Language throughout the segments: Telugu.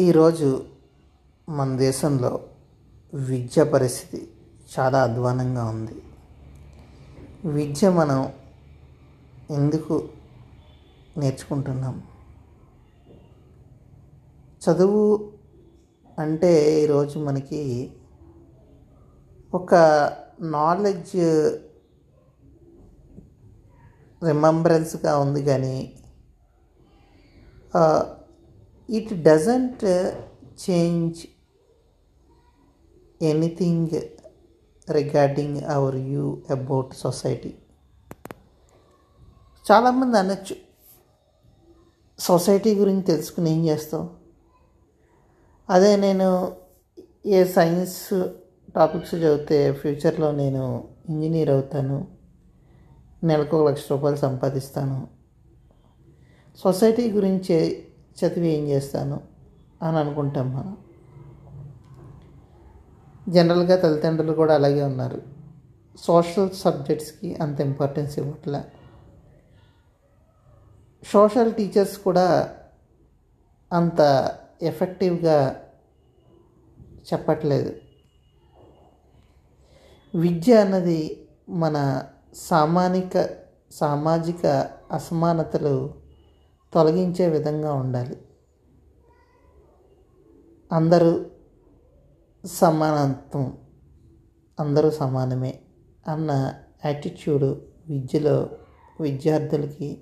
ఈరోజు మన దేశంలో విద్య పరిస్థితి చాలా అధ్వానంగా ఉంది. విద్య మనం ఎందుకు నేర్చుకుంటున్నాం? చదువు అంటే ఈరోజు మనకి ఒక నాలెడ్జ్ రిమెంబరెన్స్గా ఉంది కానీ it doesn't change anything regarding our you about society చాలామంది అనొచ్చు. సొసైటీ గురించి తెలుసుకుని ఏం చేస్తావు అదే నేను ఏ సైన్స్ టాపిక్స్ చదివితే ఫ్యూచర్లో నేను ఇంజనీర్ అవుతాను. నెలకు ఒక లక్ష రూపాయలు సంపాదిస్తాను. సొసైటీ గురించి చదివి ఏం చేస్తాను అని అనుకుంటాం మనం. జనరల్గా తల్లిదండ్రులు కూడా అలాగే ఉన్నారు. సోషల్ సబ్జెక్ట్స్కి అంత ఇంపార్టెన్స్ ఇవ్వట్లే. సోషల్ టీచర్స్ కూడా అంత ఎఫెక్టివ్గా చెప్పట్లేదు. విద్య అన్నది మన సామానిక సామాజిక అసమానతలు తొలగించే విధంగా ఉండాలి. అందరూ సమానత్వం అందరూ సమానమే అన్న యాటిట్యూడ్ విద్యలో విద్యార్థులకి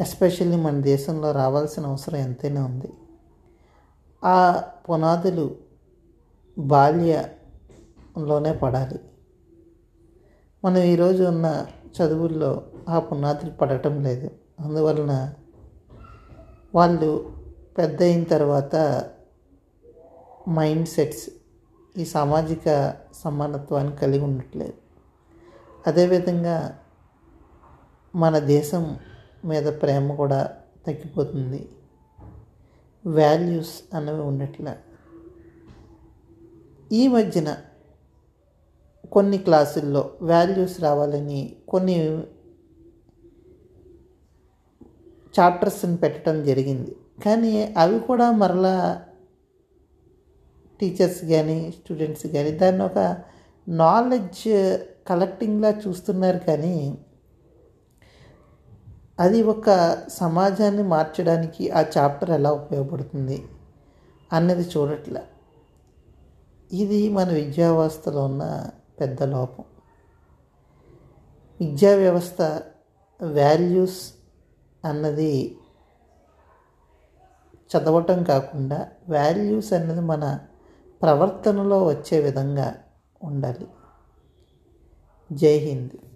ఎస్పెషల్లీ మన దేశంలో రావాల్సిన అవసరం ఎంతైనా ఉంది. ఆ పునాదులు బాల్యలోనే పడాలి. మనం ఈరోజు ఉన్న చదువుల్లో ఆ పునాదులు పడటం లేదు. అందువలన వాళ్ళు పెద్ద అయిన తర్వాత మైండ్ సెట్స్ ఈ సామాజిక సమానత్వాన్ని కలిగి ఉండట్లేదు. అదేవిధంగా మన దేశం మీద ప్రేమ కూడా తగ్గిపోతుంది. వాల్యూస్ అనేవి ఉండట్లే. ఈ మధ్యన కొన్ని క్లాసుల్లో వాల్యూస్ రావాలని కొన్ని చాప్టర్స్ని పెట్టడం జరిగింది. కానీ అవి కూడా మరలా టీచర్స్ కానీ స్టూడెంట్స్ కానీ దాన్ని ఒక నాలెడ్జ్ కలెక్టింగ్లా చూస్తున్నారు కానీ అది ఒక సమాజాన్ని మార్చడానికి ఆ చాప్టర్ ఎలా ఉపయోగపడుతుంది అన్నది చూడట్లే. ఇది మన విద్యావస్థలో ఉన్న పెద్ద లోపం. విద్యా వ్యవస్థ వాల్యూస్ అన్నది చదవటం కాకుండా వాల్యూస్ అన్నది మన ప్రవర్తనలో వచ్చే విధంగా ఉండాలి. జై హింద్.